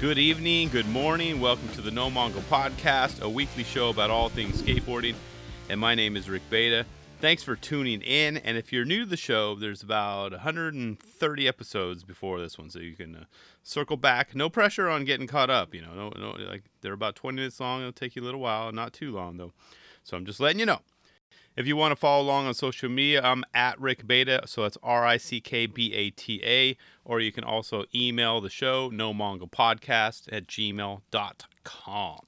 Good evening, good morning. Welcome to the No Mongo Podcast, a weekly show about all things skateboarding. And my name is Rick Bata. Thanks for tuning in. And if you're new to the show, there's about 130 episodes before this one, so you can uh, circle back. No pressure on getting caught up. You know, no, no, like they're about 20 minutes long. It'll take you a little while, not too long though. So I'm just letting you know. If you want to follow along on social media, I'm at Rick Bata, so that's R I C K B A T A, or you can also email the show, no mongo podcast at gmail.com.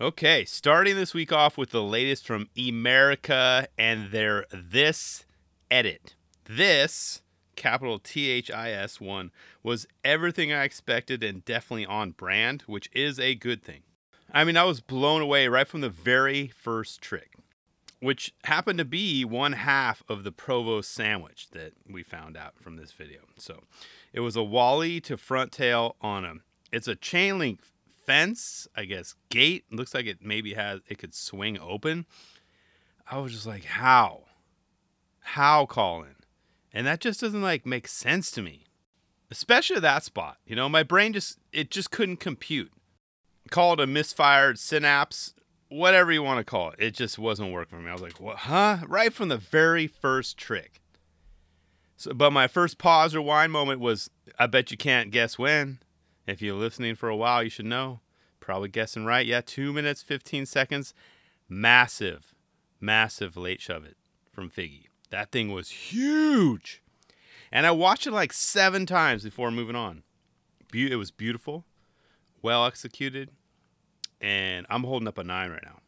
Okay, starting this week off with the latest from Emerica and their This Edit. This, capital T H I S one, was everything I expected and definitely on brand, which is a good thing. I mean, I was blown away right from the very first trick which happened to be one half of the provost sandwich that we found out from this video. So it was a Wally to front tail on a it's a chain link fence, I guess gate. looks like it maybe has it could swing open. I was just like, how? How Collin? And that just doesn't like make sense to me. Especially that spot. You know, my brain just it just couldn't compute. Call it a misfired synapse whatever you want to call it. It just wasn't working for me. I was like, what? Huh? Right from the very first trick. So, but my first pause or wine moment was, I bet you can't guess when. If you're listening for a while, you should know. Probably guessing right. Yeah, two minutes, 15 seconds. Massive, massive late shove it from Figgy. That thing was huge. And I watched it like seven times before moving on. Be- it was beautiful, well executed, and I'm holding up a nine right now.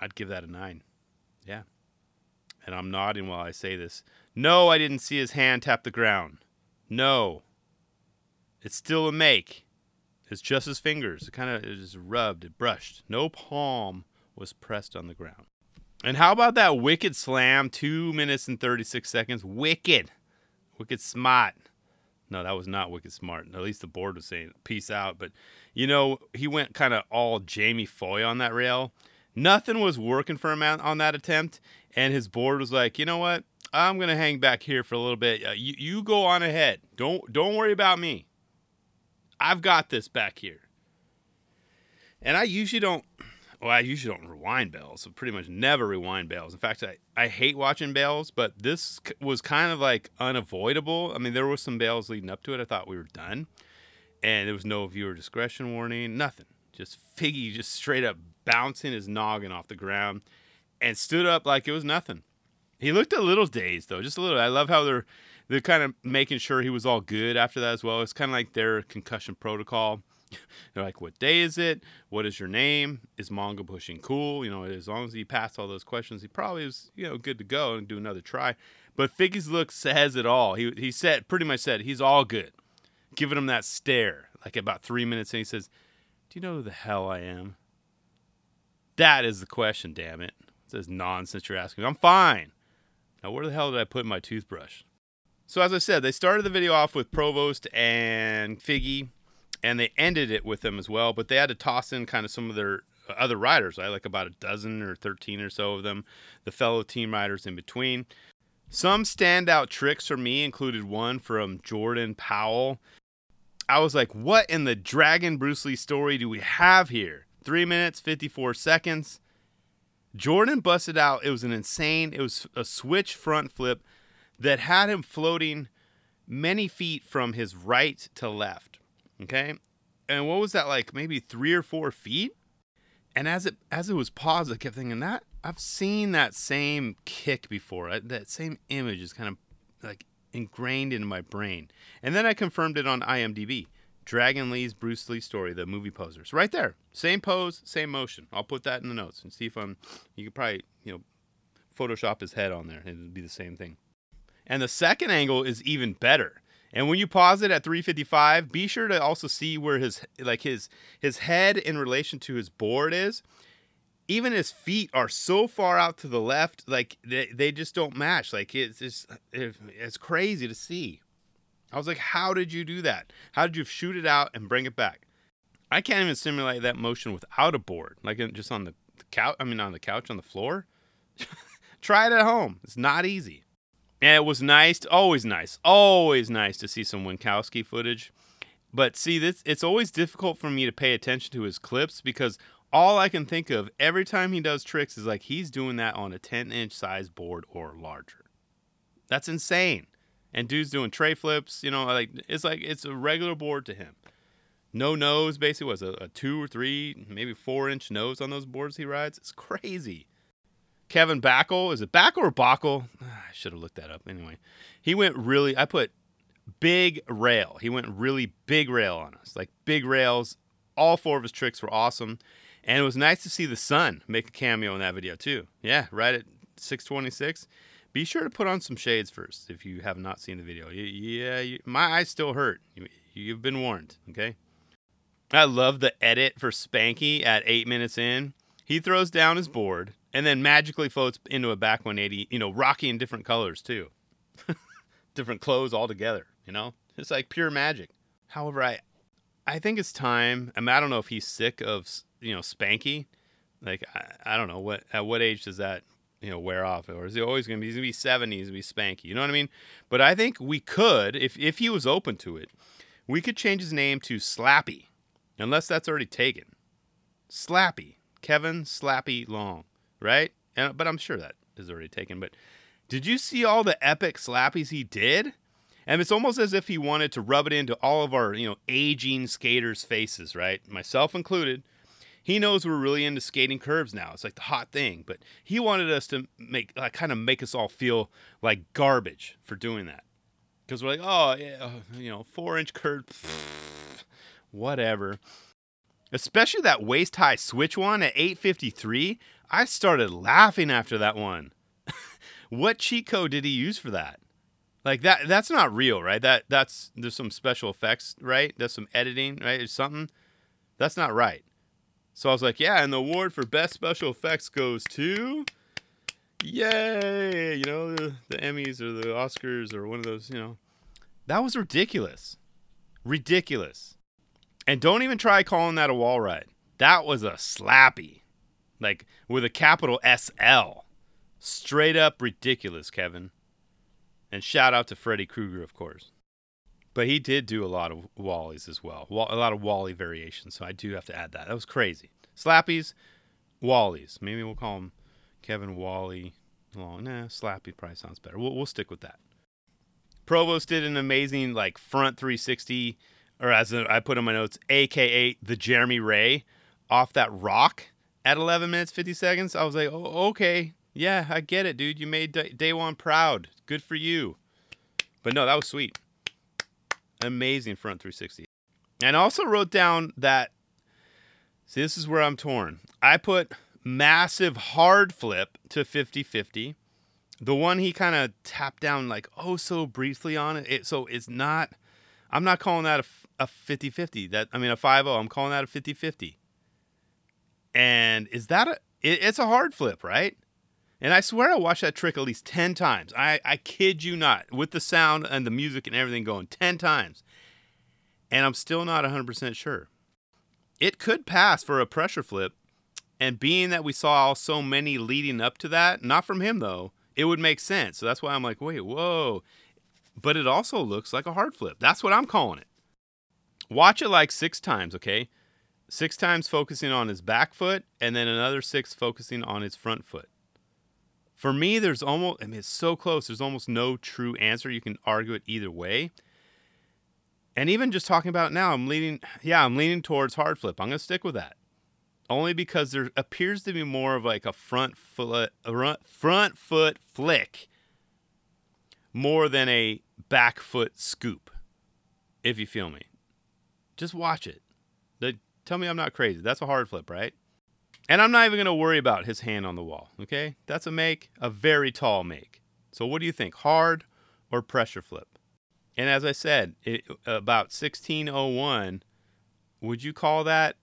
I'd give that a nine. Yeah. And I'm nodding while I say this. No, I didn't see his hand tap the ground. No. It's still a make. It's just his fingers. It kind of it just rubbed, it brushed. No palm was pressed on the ground. And how about that wicked slam? Two minutes and 36 seconds. Wicked. Wicked smart. No, that was not wicked smart. At least the board was saying peace out. But you know, he went kind of all Jamie Foy on that rail. Nothing was working for him on that attempt, and his board was like, you know what? I'm gonna hang back here for a little bit. Uh, you you go on ahead. Don't don't worry about me. I've got this back here. And I usually don't. Well, I usually don't rewind bails. So pretty much never rewind bails. In fact, I, I hate watching bails, but this was kind of like unavoidable. I mean, there were some bails leading up to it. I thought we were done and there was no viewer discretion warning, nothing. Just Figgy just straight up bouncing his noggin off the ground and stood up like it was nothing. He looked a little dazed though, just a little. I love how they're they're kind of making sure he was all good after that as well. It's kind of like their concussion protocol. They're like, "What day is it? What is your name? Is mongo pushing cool? You know, as long as he passed all those questions, he probably was, you know, good to go and do another try." But Figgy's look says it all. He he said pretty much said he's all good giving him that stare, like about three minutes, and he says, Do you know who the hell I am? That is the question, damn it. Says nonsense you're asking. I'm fine. Now, where the hell did I put my toothbrush? So, as I said, they started the video off with Provost and Figgy, and they ended it with them as well, but they had to toss in kind of some of their uh, other riders, right? Like about a dozen or 13 or so of them, the fellow team riders in between. Some standout tricks for me included one from Jordan Powell. I was like, what in the Dragon Bruce Lee story do we have here? Three minutes, 54 seconds. Jordan busted out. It was an insane, it was a switch front flip that had him floating many feet from his right to left. Okay. And what was that like? Maybe three or four feet? And as it as it was paused, I kept thinking that I've seen that same kick before. That same image is kind of like ingrained into my brain. And then I confirmed it on IMDb. Dragon Lee's Bruce Lee story, the movie posers, right there. Same pose, same motion. I'll put that in the notes and see if I'm. You could probably you know Photoshop his head on there. It'd be the same thing. And the second angle is even better. And when you pause it at 355, be sure to also see where his like his his head in relation to his board is even his feet are so far out to the left, like they, they just don't match. Like it's just, it's crazy to see. I was like, how did you do that? How did you shoot it out and bring it back? I can't even simulate that motion without a board, like just on the couch. I mean, on the couch on the floor. Try it at home. It's not easy. And it was nice, always nice, always nice to see some Winkowski footage. But see, this it's always difficult for me to pay attention to his clips because all I can think of every time he does tricks is like he's doing that on a 10 inch size board or larger. That's insane. And dude's doing tray flips, you know, like it's like it's a regular board to him. No nose, basically was a, a two or three, maybe four inch nose on those boards he rides. It's crazy. Kevin Backel, is it Backel or Backel? Ah, I should have looked that up. Anyway, he went really. I put big rail. He went really big rail on us, like big rails. All four of his tricks were awesome. And it was nice to see the sun make a cameo in that video too. Yeah, right at 626. Be sure to put on some shades first if you have not seen the video. Yeah, you, my eyes still hurt. You've been warned, okay? I love the edit for Spanky at eight minutes in. He throws down his board and then magically floats into a back 180, you know, rocky in different colors too. different clothes all together, you know? It's like pure magic. However, I I think it's time. I, mean, I don't know if he's sick of you know Spanky. Like I, I don't know what at what age does that you know wear off, or is he always gonna be? He's gonna be seventy. He's gonna be Spanky. You know what I mean? But I think we could, if if he was open to it, we could change his name to Slappy, unless that's already taken. Slappy, Kevin Slappy Long, right? And, but I'm sure that is already taken. But did you see all the epic slappies he did? And it's almost as if he wanted to rub it into all of our, you know, aging skaters' faces, right? Myself included. He knows we're really into skating curves now. It's like the hot thing, but he wanted us to make like kind of make us all feel like garbage for doing that. Cuz we're like, "Oh, yeah, oh, you know, 4-inch curve whatever." Especially that waist high switch one at 853. I started laughing after that one. what cheat code did he use for that? Like that that's not real, right? That that's there's some special effects, right? There's some editing, right? There's something. That's not right. So I was like, yeah, and the award for best special effects goes to Yay! You know, the, the Emmys or the Oscars or one of those, you know. That was ridiculous. Ridiculous. And don't even try calling that a wall ride. That was a slappy. Like with a capital SL. Straight up ridiculous, Kevin. And shout out to Freddy Krueger, of course. But he did do a lot of Wallies as well, a lot of Wally variations. So I do have to add that. That was crazy. Slappies, Wallies. Maybe we'll call him Kevin Wally. Nah, Slappy probably sounds better. We'll, we'll stick with that. Provost did an amazing like front 360, or as I put in my notes, AKA the Jeremy Wray off that rock at 11 minutes 50 seconds. I was like, oh, okay, yeah, I get it, dude. You made day one proud. Good for you. But no, that was sweet. Amazing front 360. And also wrote down that. See, this is where I'm torn. I put massive hard flip to 50 50. The one he kind of tapped down like oh so briefly on it. it. So it's not. I'm not calling that a 50 50. That I mean a 5 I'm calling that a 50 50. And is that a? It, it's a hard flip, right? And I swear I watched that trick at least 10 times. I, I kid you not, with the sound and the music and everything going 10 times. And I'm still not 100% sure. It could pass for a pressure flip. And being that we saw so many leading up to that, not from him though, it would make sense. So that's why I'm like, wait, whoa. But it also looks like a hard flip. That's what I'm calling it. Watch it like six times, okay? Six times focusing on his back foot, and then another six focusing on his front foot. For me, there's almost, I mean, it's so close. There's almost no true answer. You can argue it either way. And even just talking about it now, I'm leaning, yeah, I'm leaning towards hard flip. I'm going to stick with that. Only because there appears to be more of like a front foot, front foot flick more than a back foot scoop, if you feel me. Just watch it. Tell me I'm not crazy. That's a hard flip, right? And I'm not even going to worry about his hand on the wall, okay? That's a make, a very tall make. So what do you think, hard or pressure flip? And as I said, it, about 1601, would you call that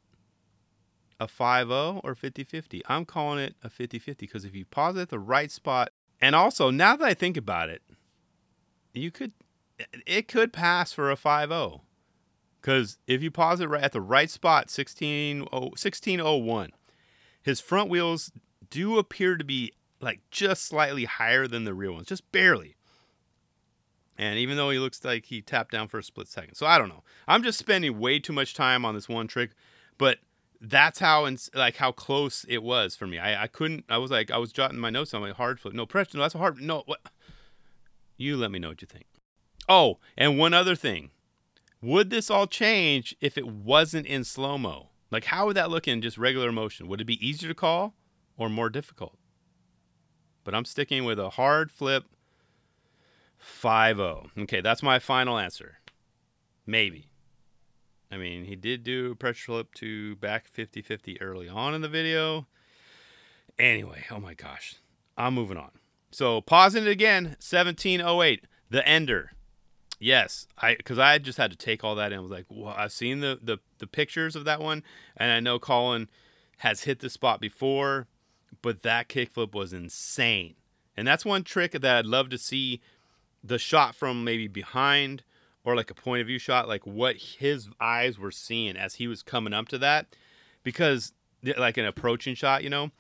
a 5-0 or 50-50? I'm calling it a 50-50 because if you pause at the right spot, and also now that I think about it, you could it could pass for a 5-0. Because if you pause it right at the right spot, 16, 1601, his front wheels do appear to be like just slightly higher than the rear ones, just barely. And even though he looks like he tapped down for a split second. So I don't know. I'm just spending way too much time on this one trick, but that's how and like how close it was for me. I, I couldn't I was like I was jotting my notes on my hard flip. No pressure. No, that's a hard no what you let me know what you think. Oh, and one other thing. Would this all change if it wasn't in slow mo? Like, how would that look in just regular motion? Would it be easier to call or more difficult? But I'm sticking with a hard flip 5 0. Okay, that's my final answer. Maybe. I mean, he did do pressure flip to back 50 50 early on in the video. Anyway, oh my gosh. I'm moving on. So, pausing it again 1708, the ender. Yes, I because I just had to take all that in. I was like, well, I've seen the, the the pictures of that one, and I know Collin has hit the spot before, but that kickflip was insane. And that's one trick that I'd love to see the shot from maybe behind or like a point of view shot, like what his eyes were seeing as he was coming up to that, because like an approaching shot, you know,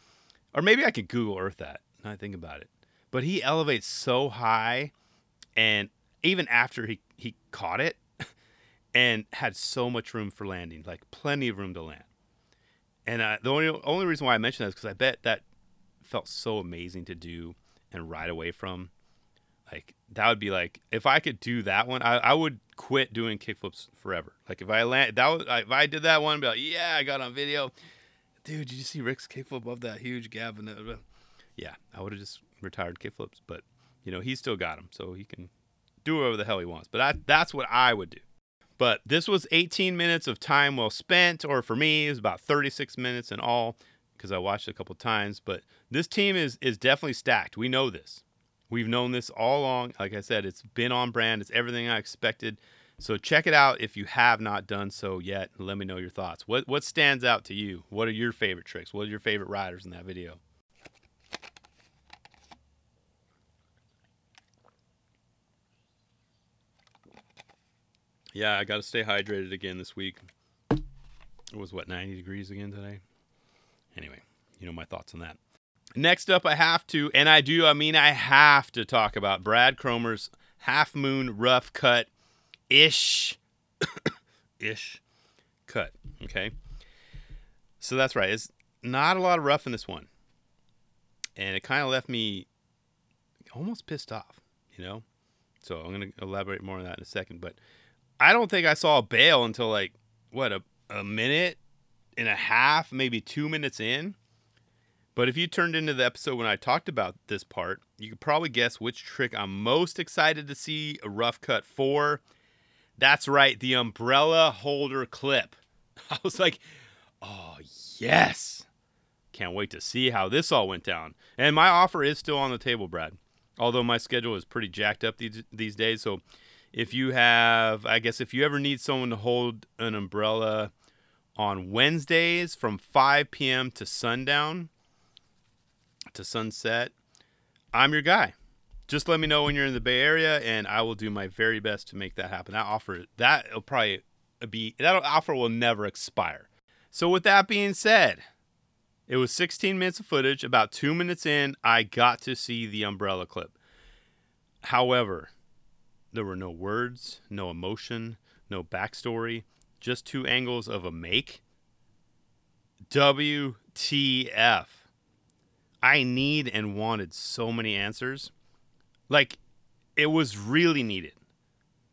or maybe I could Google Earth that. Now I think about it, but he elevates so high, and even after he he caught it and had so much room for landing, like plenty of room to land. And uh, the only only reason why I mention that is because I bet that felt so amazing to do and ride away from. Like that would be like if I could do that one, I, I would quit doing kickflips forever. Like if I land that was, if I did that one, I'd be like, yeah, I got on video. Dude, did you see Rick's kickflip above that huge gap? And yeah, I would have just retired kickflips, but you know he still got them, so he can do whatever the hell he wants. But that, that's what I would do. But this was 18 minutes of time well spent, or for me, it was about 36 minutes in all because I watched it a couple times. But this team is is definitely stacked. We know this. We've known this all along. Like I said, it's been on brand. It's everything I expected. So check it out if you have not done so yet. Let me know your thoughts. What what stands out to you? What are your favorite tricks? What are your favorite riders in that video? Yeah, I got to stay hydrated again this week. It was what 90 degrees again today. Anyway, you know my thoughts on that. Next up, I have to, and I do, I mean, I have to talk about Brad Cromer's half moon rough cut ish, ish cut. Okay. So that's right. It's not a lot of rough in this one. And it kind of left me almost pissed off, you know? So I'm going to elaborate more on that in a second. But I don't think I saw a bail until like what a, a minute and a half, maybe two minutes in. But if you turned into the episode when I talked about this part, you could probably guess which trick I'm most excited to see a rough cut for. That's right, the umbrella holder clip. I was like, oh, yes. Can't wait to see how this all went down. And my offer is still on the table, Brad. Although my schedule is pretty jacked up these, these days. So if you have, I guess, if you ever need someone to hold an umbrella on Wednesdays from 5 p.m. to sundown, to sunset, I'm your guy. Just let me know when you're in the Bay Area, and I will do my very best to make that happen. That offer, that'll probably be that offer will never expire. So with that being said, it was 16 minutes of footage. About two minutes in, I got to see the umbrella clip. However, there were no words, no emotion, no backstory, just two angles of a make. WTF. I need and wanted so many answers. Like, it was really needed.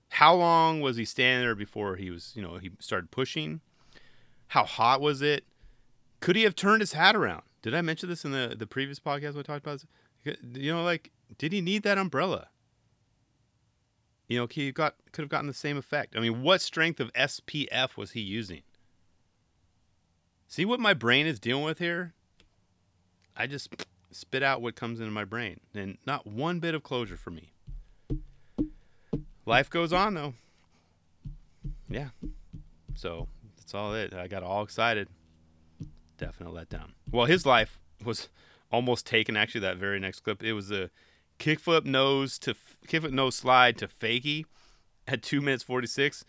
How long was he standing there before he was, you know, he started pushing? How hot was it? Could he have turned his hat around? Did I mention this in the, the previous podcast we talked about? This? You know, like, did he need that umbrella? You know, he got could have gotten the same effect. I mean, what strength of SPF was he using? See what my brain is dealing with here? I just spit out what comes into my brain, and not one bit of closure for me. Life goes on though. Yeah. So that's all it. I got all excited. Definite letdown. Well, his life was almost taken. Actually, that very next clip, it was a kickflip nose to kickflip nose slide to fakie at two minutes forty six.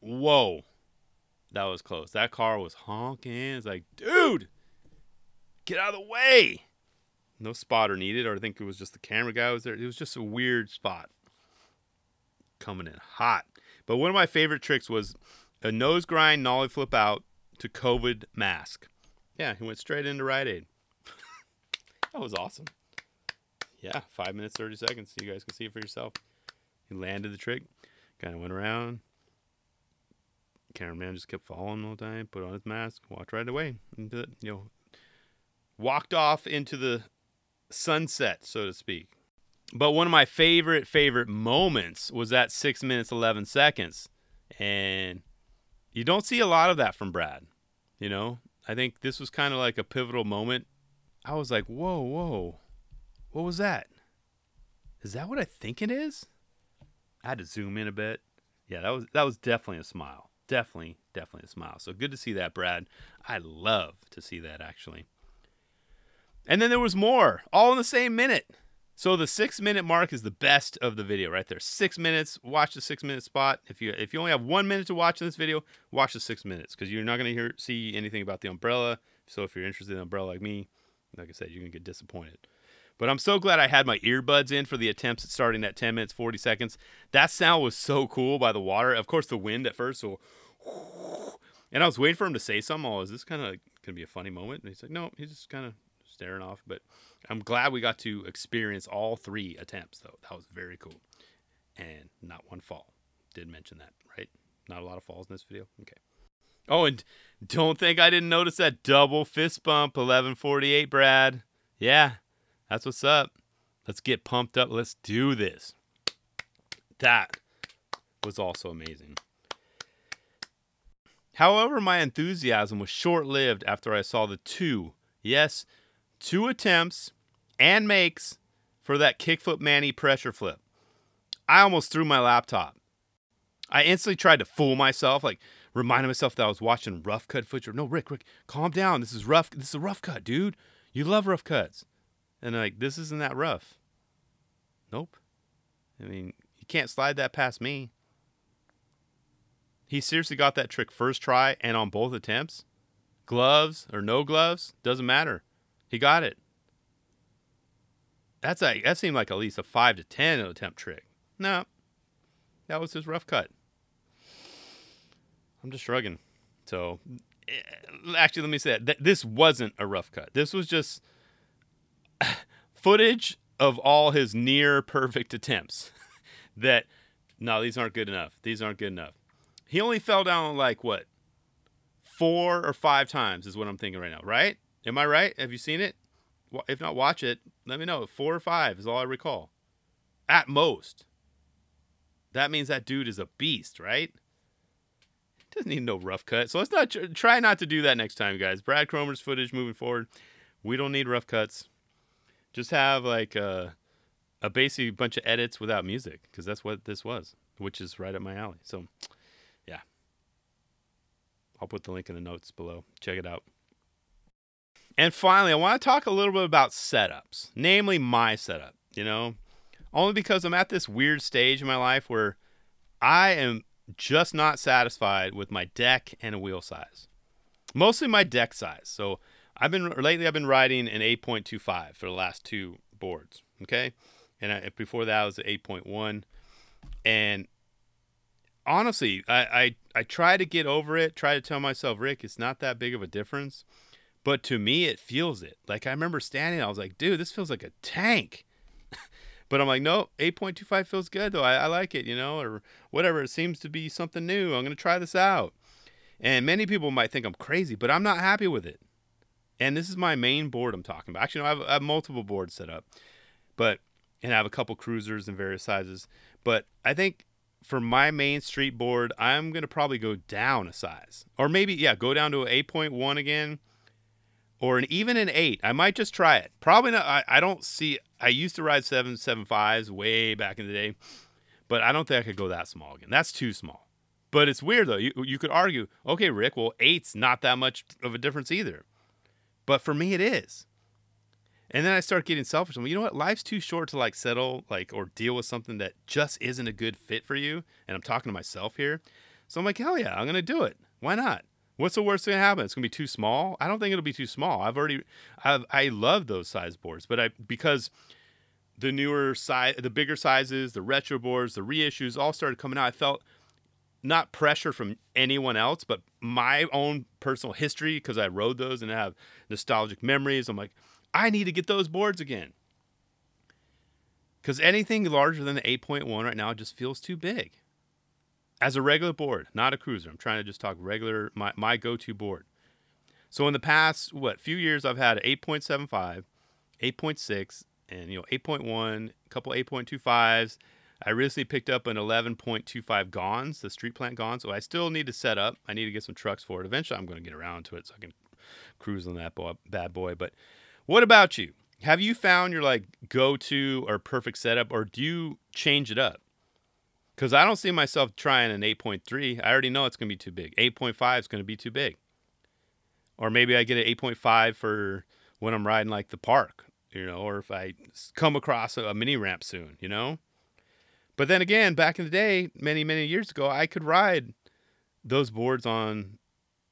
Whoa, that was close. That car was honking. It's like, dude, get out of the way. No spotter needed, or I think it was just the camera guy was there. It was just a weird spot. coming in hot. But one of my favorite tricks was a nose grind nollie flip out to COVID mask. Yeah, he went straight into Rite Aid. that was awesome. Yeah, five minutes, 30 seconds. So You guys can see it for yourself. He landed the trick, kind of went around. Cameraman just kept following the whole time, put on his mask, walked right away into the, you know, walked off into the sunset, so to speak. But one of my favorite, favorite moments was that six minutes, 11 seconds. And you don't see a lot of that from Brad. You know, I think this was kind of like a pivotal moment. I was like, whoa, whoa, what was that? Is that what I think it is? I had to zoom in a bit. Yeah, that was that was definitely a smile. Definitely, definitely a smile. So good to see that, Brad. I love to see that actually. And then there was more, all in the same minute. So the six minute mark is the best of the video right there. Six minutes. Watch the six minute spot. If you if you only have one minute to watch in this video, watch the six minutes because you're not gonna hear see anything about the umbrella. So if you're interested in umbrella like me, like I said, you're gonna get disappointed. But I'm so glad I had my earbuds in for the attempts at starting at 10 minutes 40 seconds. That sound was so cool by the water. Of course, the wind at first. So, and I was waiting for him to say something. Oh, is this kind of gonna be a funny moment? And he's like, no, he's just kind of staring off. But I'm glad we got to experience all three attempts, though. That was very cool. And not one fall. Did mention that, right? Not a lot of falls in this video. Okay. Oh, and don't think I didn't notice that double fist bump, 1148, Brad. Yeah, that's what's up. Let's get pumped up. Let's do this. That was also amazing. However, my enthusiasm was short lived after I saw the two, yes, two attempts and makes for that kickflip Manny pressure flip. I almost threw my laptop. I instantly tried to fool myself, like reminding myself that I was watching rough cut footage. No, Rick, Rick, calm down. This is rough. This is a rough cut, dude. You love rough cuts. And like, this isn't that rough. Nope. I mean, you can't slide that past me. He seriously got that trick first try and on both attempts. Gloves or no gloves, doesn't matter. He got it. That's a that seemed like at least a five to ten attempt trick. No, that was his rough cut. I'm just shrugging. So, eh, actually, let me say that this wasn't a rough cut. This was just footage of all his near perfect attempts. that no, these aren't good enough. These aren't good enough. He only fell down like what four or five times is what I'm thinking right now. Right? Am I right? Have you seen it? If not, watch it. Let me know. Four or five is all I recall. At most. That means that dude is a beast, right? Doesn't need no rough cut. So let's not try not to do that next time, guys. Brad Cromer's footage moving forward. We don't need rough cuts. Just have like a, a basic bunch of edits without music because that's what this was, which is right up my alley. So, yeah. I'll put the link in the notes below. Check it out. And finally, I want to talk a little bit about setups, namely my setup, you know, only because I'm at this weird stage in my life where I am just not satisfied with my deck and wheel size. Mostly my deck size. So I've been lately I've been riding an 8.25 for the last two boards, okay? And I, before that was at 8.1 and honestly, I, I I try to get over it, try to tell myself, Rick, it's not that big of a difference. But to me, it feels it. Like I remember standing, I was like, dude, this feels like a tank. but I'm like, no, 8.25 feels good though. I, I like it, you know, or whatever. It seems to be something new. I'm gonna try this out. And many people might think I'm crazy, but I'm not happy with it. And this is my main board I'm talking about. Actually, no, I, have, I have multiple boards set up, but and I have a couple cruisers in various sizes. But I think for my main street board, I'm gonna probably go down a size, or maybe yeah, go down to an 8.1 again or an even an eight. I might just try it. Probably not. I, I don't see. I used to ride seven seven fives way back in the day, but I don't think I could go that small again. That's too small. But it's weird though. You you could argue, okay, Rick. Well, eight's not that much of a difference either. But for me, it is. And then I start getting selfish. I'm like, you know what? Life's too short to like settle like or deal with something that just isn't a good fit for you. And I'm talking to myself here. So I'm like, hell yeah, I'm gonna do it. Why not? What's the worst thing to happen? It's gonna be too small. I don't think it'll be too small. I've already, I've, I love those size boards, but I because the newer size, the bigger sizes, the retro boards, the reissues all started coming out, I felt not pressure from anyone else, but my own personal history because I rode those and I have nostalgic memories. I'm like, I need to get those boards again. Because anything larger than the 8.1 right now just feels too big. As a regular board, not a cruiser. I'm trying to just talk regular, my, my go to board. So in the past, what, few years, I've had 8.75, 8.6, and, you know, 8.1, a couple 8.25s. I recently picked up an 11.25 Gons, the street plant Gons. So I still need to set up. I need to get some trucks for it. Eventually, I'm going to get around to it so I can cruise on that boy, bad boy. But what about you? Have you found your like go to or perfect setup, or do you change it up? Because I don't see myself trying an 8.3. I already know it's going to be too big. 8.5 is going to be too big. Or maybe I get an 8.5 for when I'm riding like the park, you know, or if I come across a, a mini ramp soon, you know. But then again, back in the day, many many years ago, I could ride those boards on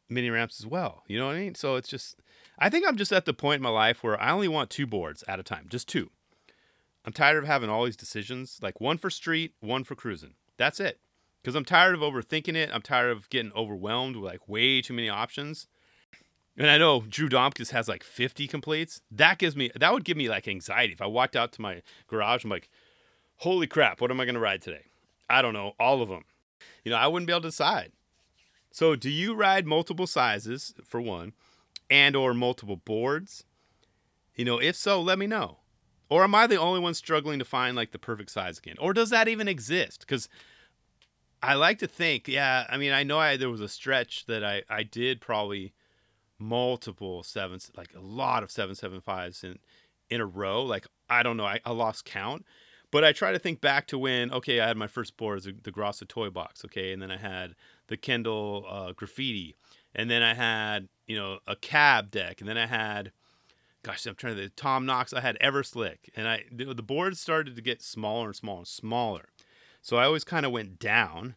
mini ramps as well. You know what I mean? So it's just I think I'm just at the point in my life where I only want two boards at a time, just two. I'm tired of having all these decisions, like one for street, one for cruising. That's it. Because I'm tired of overthinking it. I'm tired of getting overwhelmed with like way too many options. And I know Drew Domkis has like 50 completes. That gives me that would give me like anxiety. If I walked out to my garage, I'm like, holy crap, what am I gonna ride today? I don't know, all of them. You know, I wouldn't be able to decide. So do you ride multiple sizes for one? and or multiple boards? You know, if so, let me know. Or am I the only one struggling to find like the perfect size again? Or does that even exist? Cuz I like to think, yeah, I mean, I know I there was a stretch that I I did probably multiple sevens, like a lot of 775s in in a row. Like I don't know, I, I lost count. But I try to think back to when, okay, I had my first board, the, the Grosso toy box, okay, and then I had the Kendall uh, graffiti, and then I had you know a cab deck, and then I had, gosh, I'm trying to Tom Knox. I had Everslick, and I the, the boards started to get smaller and smaller and smaller, so I always kind of went down,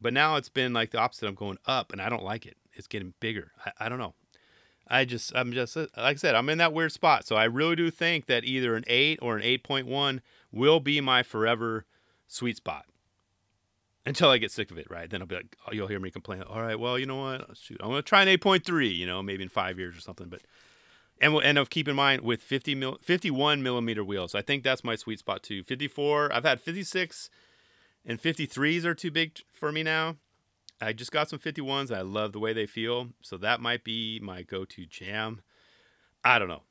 but now it's been like the opposite. I'm going up, and I don't like it. It's getting bigger. I, I don't know. I just I'm just like I said I'm in that weird spot. So I really do think that either an 8 or an 8.1 will be my forever sweet spot until I get sick of it, right? Then I'll be like, oh, you'll hear me complain. All right, well, you know what? Shoot, I'm gonna try an 8.3, you know, maybe in five years or something. But and and of keep in mind with 50 mil, 51 millimeter wheels, I think that's my sweet spot too. 54, I've had 56 and 53s are too big for me now. I just got some 51s. I love the way they feel, so that might be my go-to jam. I don't know.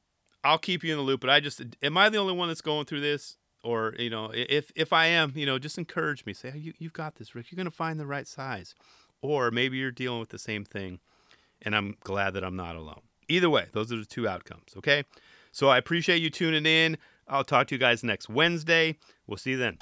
I'll keep you in the loop, but I just am I the only one that's going through this? Or you know if if i am you know just encourage me say you, you've got this rick you're to find the right size. Or maybe you're dealing with the same thing and i'm glad that i'm not alone. Either way those are the two outcomes okay? So i appreciate you tuning in. I'll talk to you guys next wednesday. We'll see you then